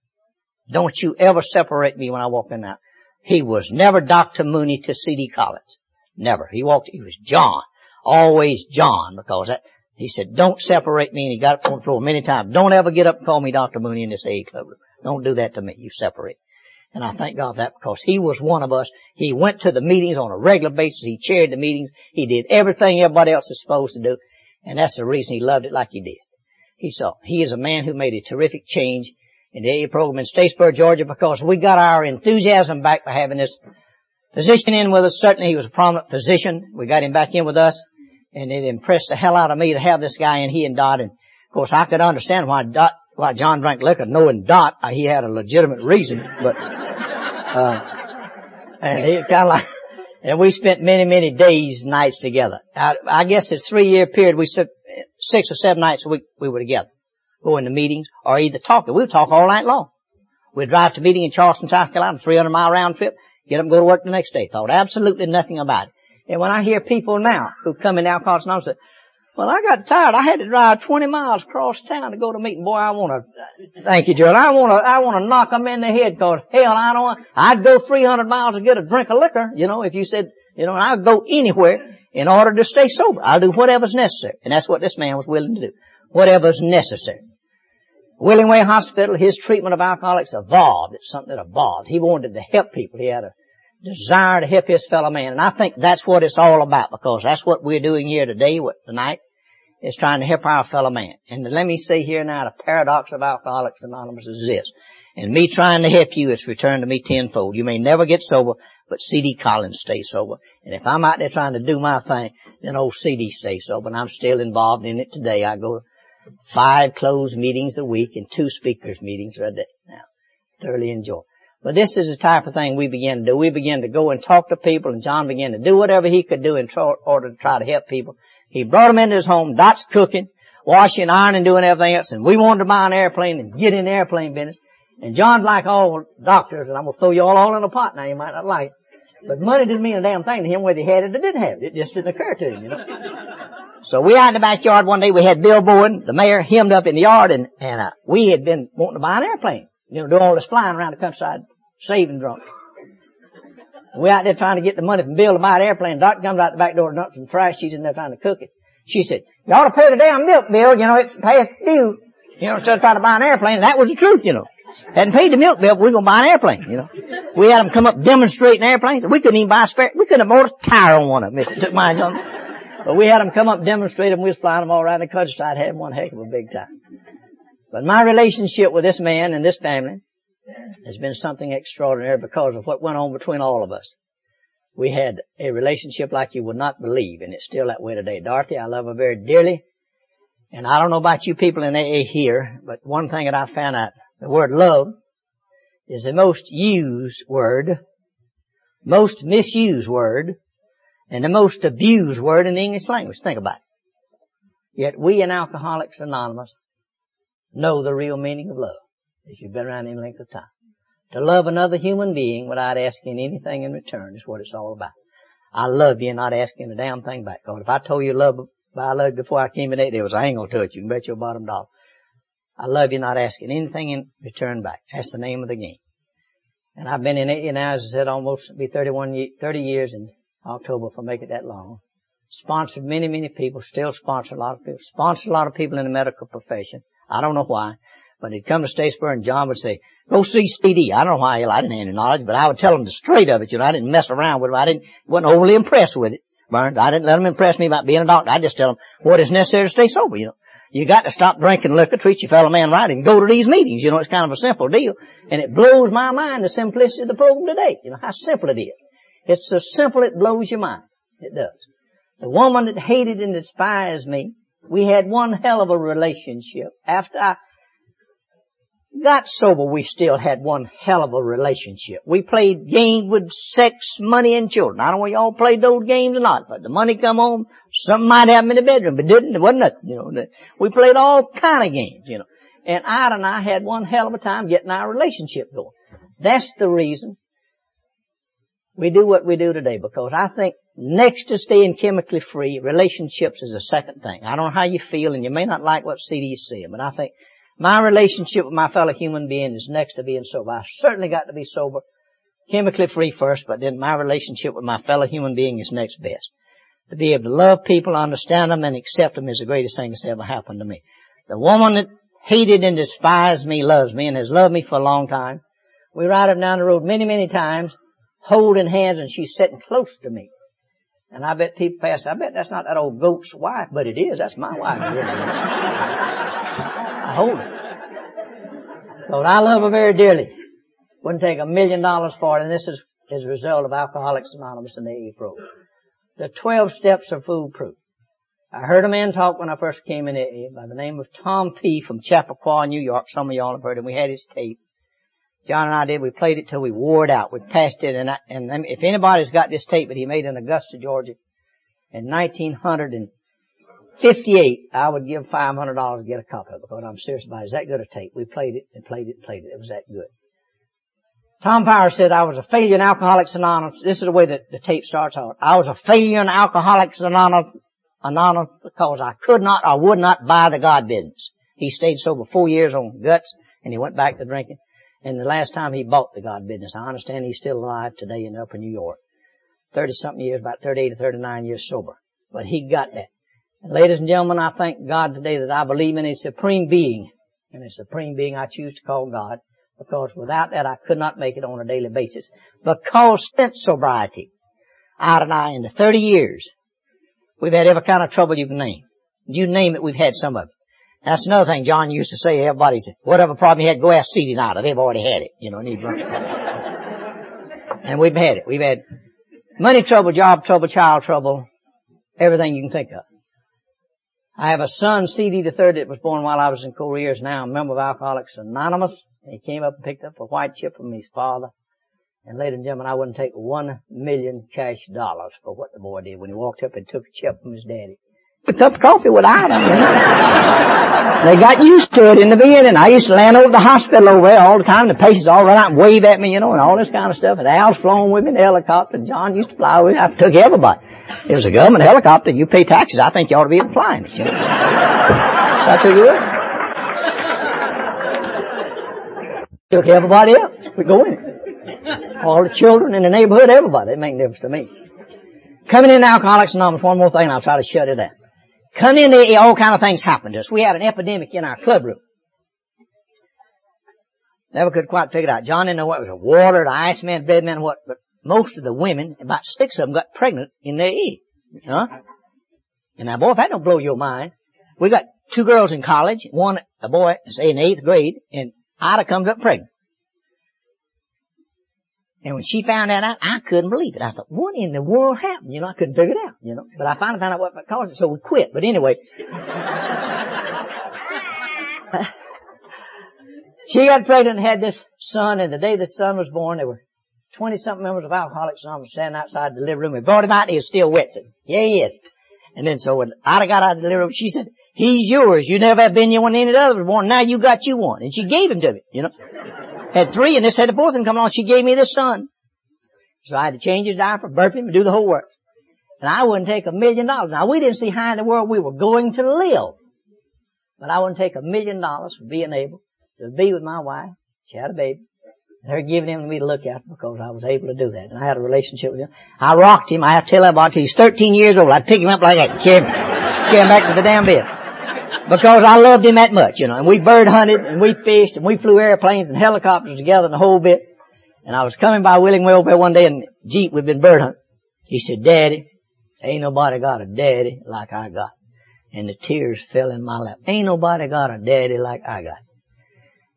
Don't you ever separate me when I walk in there. He was never Dr. Mooney to C.D. Collins. Never. He walked, he was John. Always John because that, he said, don't separate me and he got up on the floor many times. Don't ever get up and call me Dr. Mooney in this A club. Don't do that to me. You separate. And I thank God for that because he was one of us. He went to the meetings on a regular basis. He chaired the meetings. He did everything everybody else is supposed to do. And that's the reason he loved it like he did. He saw, he is a man who made a terrific change in the AA program in Statesboro, Georgia, because we got our enthusiasm back by having this physician in with us. Certainly he was a prominent physician. We got him back in with us, and it impressed the hell out of me to have this guy in, he and Dot. And of course I could understand why Dot, why John drank liquor, knowing Dot, uh, he had a legitimate reason, but, uh, and he kind of like, and we spent many, many days, nights together. I, I guess it's three year period, we spent six or seven nights a week we were together going to meetings or either talking. We'd talk all night long. We'd drive to meeting in Charleston, South Carolina, 300 mile round trip, get up and go to work the next day. Thought absolutely nothing about it. And when I hear people now who come in Alcoholics Anonymous well, I got tired. I had to drive 20 miles across town to go to meeting. Boy, I want to, thank you, Joe. I want to, I want to knock them in the head because hell, I don't, I'd go 300 miles to get a drink of liquor, you know, if you said, you know, I'd go anywhere in order to stay sober. I'll do whatever's necessary. And that's what this man was willing to do. Whatever's necessary. Willingway Hospital, his treatment of alcoholics evolved. It's something that evolved. He wanted to help people. He had a desire to help his fellow man. And I think that's what it's all about because that's what we're doing here today, what, tonight, is trying to help our fellow man. And let me say here now, the paradox of Alcoholics Anonymous is this. And me trying to help you it's returned to me tenfold. You may never get sober, but C.D. Collins stays sober. And if I'm out there trying to do my thing, then old C.D. stays sober. And I'm still involved in it today. I go to Five closed meetings a week and two speakers meetings a day. Now, thoroughly enjoy. But this is the type of thing we begin to do. We begin to go and talk to people and John began to do whatever he could do in order to try to help people. He brought them into his home, Dot's cooking, washing, ironing, doing everything else, and we wanted to buy an airplane and get in the airplane business. And John's like all doctors, and I'm gonna throw you all, all in a pot now, you might not like it. But money didn't mean a damn thing to him whether he had it or didn't have it. It just didn't occur to him, you know. So we out in the backyard one day, we had Bill Bowen, the mayor, hemmed up in the yard, and, and uh, we had been wanting to buy an airplane. You know, do all this flying around the countryside, saving drunk. We out there trying to get the money from Bill to buy an airplane. Doctor comes out the back door, and dumps some fries. She's in there trying to cook it. She said, you ought to pay the damn milk bill. You know, it's past due. You know, instead of trying to buy an airplane. And that was the truth, you know. Hadn't paid the milk bill, but we are going to buy an airplane, you know. We had them come up demonstrating airplanes. We couldn't even buy a spare, we couldn't have bought a tire on one of them if it took mine. But we had them come up demonstrate them. We was flying them all around the countryside, had one heck of a big time. But my relationship with this man and this family has been something extraordinary because of what went on between all of us. We had a relationship like you would not believe, and it's still that way today. Dorothy, I love her very dearly. And I don't know about you people in AA here, but one thing that I found out, the word love is the most used word, most misused word, and the most abused word in the English language. Think about it. Yet we in Alcoholics Anonymous know the real meaning of love, if you've been around any length of time. To love another human being without asking anything in return is what it's all about. I love you and not asking a damn thing back. Because if I told you love, I loved before I came in eight, there was I ain't gonna touch you. You can bet your bottom dollar. I love you not asking anything in return back. That's the name of the game. And I've been in it now, as I said, almost be 31, 30 years in October if I make it that long. Sponsored many, many people, still sponsor a lot of people, sponsored a lot of people in the medical profession. I don't know why, but he'd come to Statesboro and John would say, go see CD. I don't know why I didn't have any knowledge, but I would tell him the straight of it, you know, I didn't mess around with him. I didn't, wasn't overly impressed with it. Burns. I didn't let him impress me about being a doctor. I just tell him what is necessary to stay sober, you know. You got to stop drinking liquor, treat your fellow man right, and go to these meetings. You know, it's kind of a simple deal. And it blows my mind the simplicity of the program today. You know, how simple it is. It's so simple it blows your mind. It does. The woman that hated and despised me, we had one hell of a relationship. After I got sober, we still had one hell of a relationship. We played games with sex, money, and children. I don't know if y'all played those games or not, but the money come home, something might happen in the bedroom, but didn't, it wasn't nothing, you know. We played all kind of games, you know. And Ida and I had one hell of a time getting our relationship going. That's the reason we do what we do today because I think next to staying chemically free, relationships is a second thing. I don't know how you feel and you may not like what CD said, but I think my relationship with my fellow human being is next to being sober. I certainly got to be sober, chemically free first, but then my relationship with my fellow human being is next best. To be able to love people, understand them, and accept them is the greatest thing that's ever happened to me. The woman that hated and despised me loves me and has loved me for a long time. We ride up down the road many, many times, holding hands, and she's sitting close to me. And I bet people pass, I bet that's not that old goat's wife, but it is. That's my wife. hold it. But I love her very dearly. Wouldn't take a million dollars for it, and this is is a result of Alcoholics Anonymous and the AA program. The 12 steps are foolproof. I heard a man talk when I first came in AA by the name of Tom P. from Chappaqua, New York. Some of y'all have heard him. We had his tape. John and I did. We played it till we wore it out. We passed it, and, I, and if anybody's got this tape that he made in Augusta, Georgia, in 1900 and 58, I would give $500 to get a copy of it because I'm serious about it. Is that good a tape? We played it and played it and played it. It was that good. Tom Power said I was a failure in Alcoholics Anonymous. This is the way that the tape starts out. I was a failure in Alcoholics Anonymous, Anonymous because I could not or would not buy the God business. He stayed sober four years on guts and he went back to drinking. And the last time he bought the God business, I understand he's still alive today in Upper New York. 30 something years, about 38 to 39 years sober. But he got that. Ladies and gentlemen, I thank God today that I believe in a supreme being. And a supreme being I choose to call God. Because without that I could not make it on a daily basis. Because since sobriety, I and I in the 30 years, we've had every kind of trouble you can name. You name it, we've had some of it. That's another thing John used to say. Everybody said, whatever problem you had, go ask CD Nada. They've already had it. You know, and, and we've had it. We've had money trouble, job trouble, child trouble, everything you can think of. I have a son, CD the third, that was born while I was in Korea, is now a member of Alcoholics Anonymous. He came up and picked up a white chip from his father. And ladies and gentlemen, I wouldn't take one million cash dollars for what the boy did when he walked up and took a chip from his daddy a cup of coffee without them. they got used to it in the beginning. I used to land over the hospital over there all the time. The patients all run out and wave at me, you know, and all this kind of stuff. And Al's flown with me in the helicopter. John used to fly with me. I took everybody. It was a government helicopter. You pay taxes. I think you ought to be flying it. You know? so I took. Took everybody else. We go in. All the children in the neighborhood, everybody. It made a difference to me. Coming in Alcoholics Anonymous, one more thing I'll try to shut it down. Coming in all kind of things happened to us. We had an epidemic in our club room. Never could quite figure it out. John didn't know what it was, a water, the bed man, what, but most of the women, about six of them got pregnant in their E. Huh? And now boy, if that don't blow your mind, we got two girls in college, one, a boy, say in eighth grade, and Ida comes up pregnant. And when she found that out, I couldn't believe it. I thought, what in the world happened? You know, I couldn't figure it out, you know. But I finally found out what caused it, so we quit. But anyway. she got pregnant and had this son, and the day the son was born, there were 20 something members of Alcoholics Anonymous standing outside the living room. We brought him out, he was still wet. Yeah, he is. And then so when Ida got out of the living room, she said, he's yours. You never have been here when any others was born. Now you got you one. And she gave him to me, you know. Had three and this had the fourth one coming on. She gave me this son. So I had to change his diaper, burp him, and do the whole work. And I wouldn't take a million dollars. Now we didn't see how in the world we were going to live. But I wouldn't take a million dollars for being able to be with my wife. She had a baby. Her giving him to me to look after because I was able to do that. And I had a relationship with him. I rocked him. I to tell everybody he's 13 years old. I'd pick him up like that and carry him, carry him back to the damn bed because I loved him that much, you know. And we bird hunted and we fished and we flew airplanes and helicopters together and the whole bit. And I was coming by Willingway over there one day in Jeep, we'd been bird hunting. He said, Daddy, ain't nobody got a daddy like I got. And the tears fell in my lap. Ain't nobody got a daddy like I got.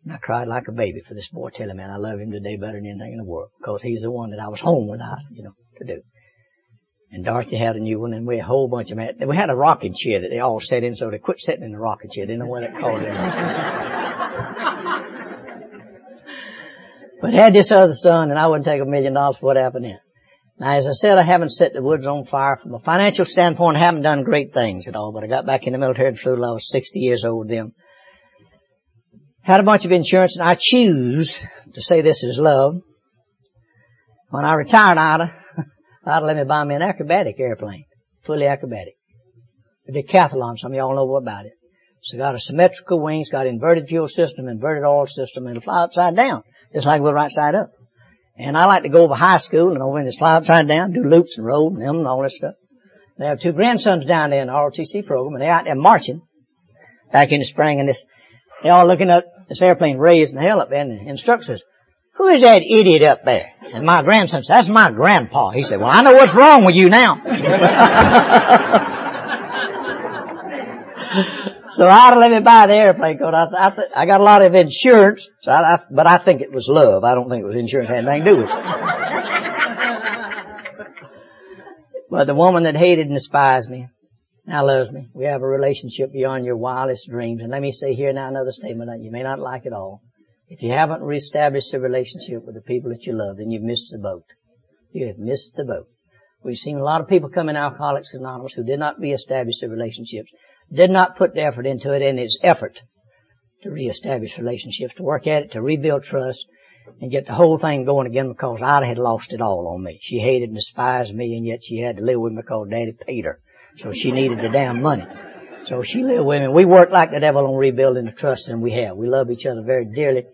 And I cried like a baby for this boy telling me I love him today better than anything in the world because he's the one that I was home without, you know, to do. And Dorothy had a new one, and we had a whole bunch of them. We had a rocking chair that they all sat in, so they quit sitting in the rocking chair. They didn't know what it called it. but had this other son, and I wouldn't take a million dollars for what happened then. Now, as I said, I haven't set the woods on fire. From a financial standpoint, I haven't done great things at all, but I got back in the military and flew till I was 60 years old then. Had a bunch of insurance, and I choose to say this is love. When I retired I'd let me buy me an acrobatic airplane, fully acrobatic. A decathlon, some of y'all know about it. It's got a symmetrical wings, got inverted fuel system, inverted oil system, and it'll fly upside down, just like the right side up. And I like to go over high school and over and just fly upside down, do loops and roll and them and all that stuff. They have two grandsons down there in the ROTC program, and they're out there marching back in the spring, and this, they all looking up this airplane raising hell up there, and the instructor says, who is that idiot up there? And my grandson says, that's my grandpa. He said, well, I know what's wrong with you now. so I'd let me buy the airplane because I, I, I got a lot of insurance, so I, I, but I think it was love. I don't think it was insurance. Had anything to do with it. but the woman that hated and despised me now loves me. We have a relationship beyond your wildest dreams. And let me say here now another statement that you may not like at all. If you haven't reestablished a relationship with the people that you love, then you've missed the boat. You have missed the boat. We've seen a lot of people come in Alcoholics Anonymous who did not reestablish their relationships, did not put the effort into it, and it's effort to reestablish relationships, to work at it, to rebuild trust, and get the whole thing going again because Ida had lost it all on me. She hated and despised me, and yet she had to live with me because Daddy paid her. So she needed the damn money. So she lived with me. We worked like the devil on rebuilding the trust, and we have. We love each other very dearly.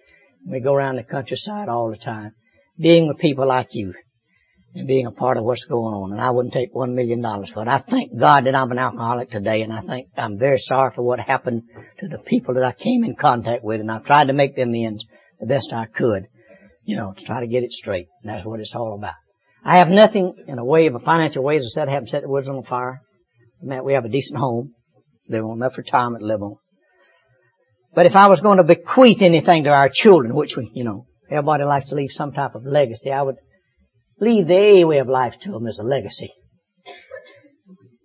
We go around the countryside all the time, being with people like you and being a part of what's going on. And I wouldn't take one million dollars for it. I thank God that I'm an alcoholic today, and I think I'm very sorry for what happened to the people that I came in contact with, and I've tried to make them amends the best I could, you know, to try to get it straight. And that's what it's all about. I have nothing in a way of a financial way, as I said, I haven't set the woods on fire. We have a decent home, live on enough retirement to live on. But if I was going to bequeath anything to our children, which we, you know, everybody likes to leave some type of legacy, I would leave the A way of life to them as a legacy.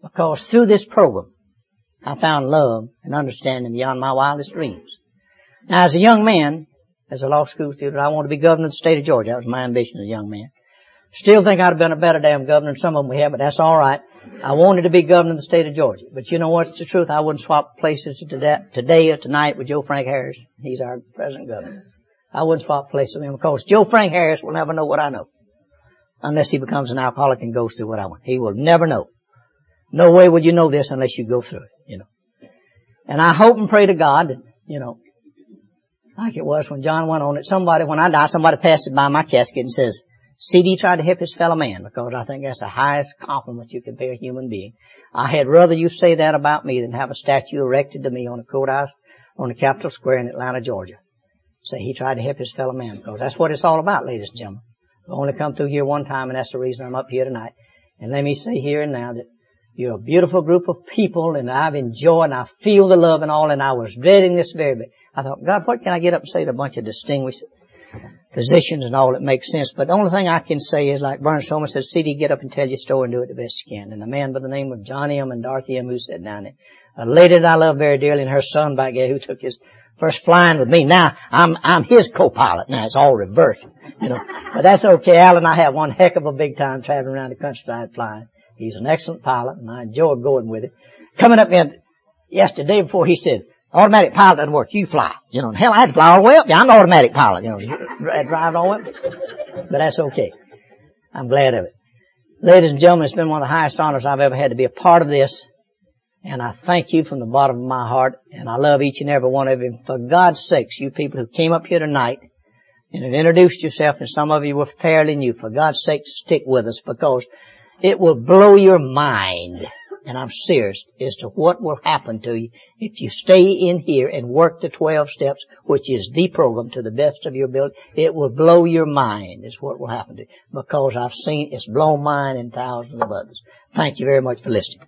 Because through this program, I found love and understanding beyond my wildest dreams. Now as a young man, as a law school student, I wanted to be governor of the state of Georgia. That was my ambition as a young man. Still think I'd have been a better damn governor than some of them we have, but that's alright. I wanted to be governor of the state of Georgia. But you know what's the truth? I wouldn't swap places today or tonight with Joe Frank Harris. He's our present governor. I wouldn't swap places with him because Joe Frank Harris will never know what I know. Unless he becomes an alcoholic and goes through what I want. He will never know. No way would you know this unless you go through it, you know. And I hope and pray to God that, you know, like it was when John went on it, somebody, when I die, somebody passes by my casket and says, C.D. tried to help his fellow man because I think that's the highest compliment you can pay a human being. I had rather you say that about me than have a statue erected to me on the courthouse on the Capitol Square in Atlanta, Georgia. Say he tried to help his fellow man because that's what it's all about, ladies and gentlemen. I've only come through here one time and that's the reason I'm up here tonight. And let me say here and now that you're a beautiful group of people and I've enjoyed and I feel the love and all and I was dreading this very bit. I thought, God, what can I get up and say to a bunch of distinguished physicians and all that makes sense? But the only thing I can say is like Bernard Soman says, CD, get up and tell your story and do it the best you can. And a man by the name of Johnny M. and Dorothy M. who sat down there. A lady that I love very dearly and her son back there who took his first flying with me. Now, I'm, I'm his co-pilot. Now, it's all reversed, you know. But that's okay. Al and I have one heck of a big time traveling around the countryside flying. He's an excellent pilot and I enjoy going with it. Coming up in yesterday before he said, automatic pilot doesn't work. You fly. You know, hell, I had to fly all the way up. Yeah, I'm an automatic pilot. You know, I drive all the way up. But that's okay. I'm glad of it. Ladies and gentlemen, it's been one of the highest honors I've ever had to be a part of this. And I thank you from the bottom of my heart, and I love each and every one of you. For God's sakes, you people who came up here tonight and have introduced yourself, and some of you were fairly new, for God's sake, stick with us because it will blow your mind, and I'm serious, as to what will happen to you if you stay in here and work the 12 steps, which is the program to the best of your ability. It will blow your mind is what will happen to you because I've seen it's blown mine and thousands of others. Thank you very much for listening.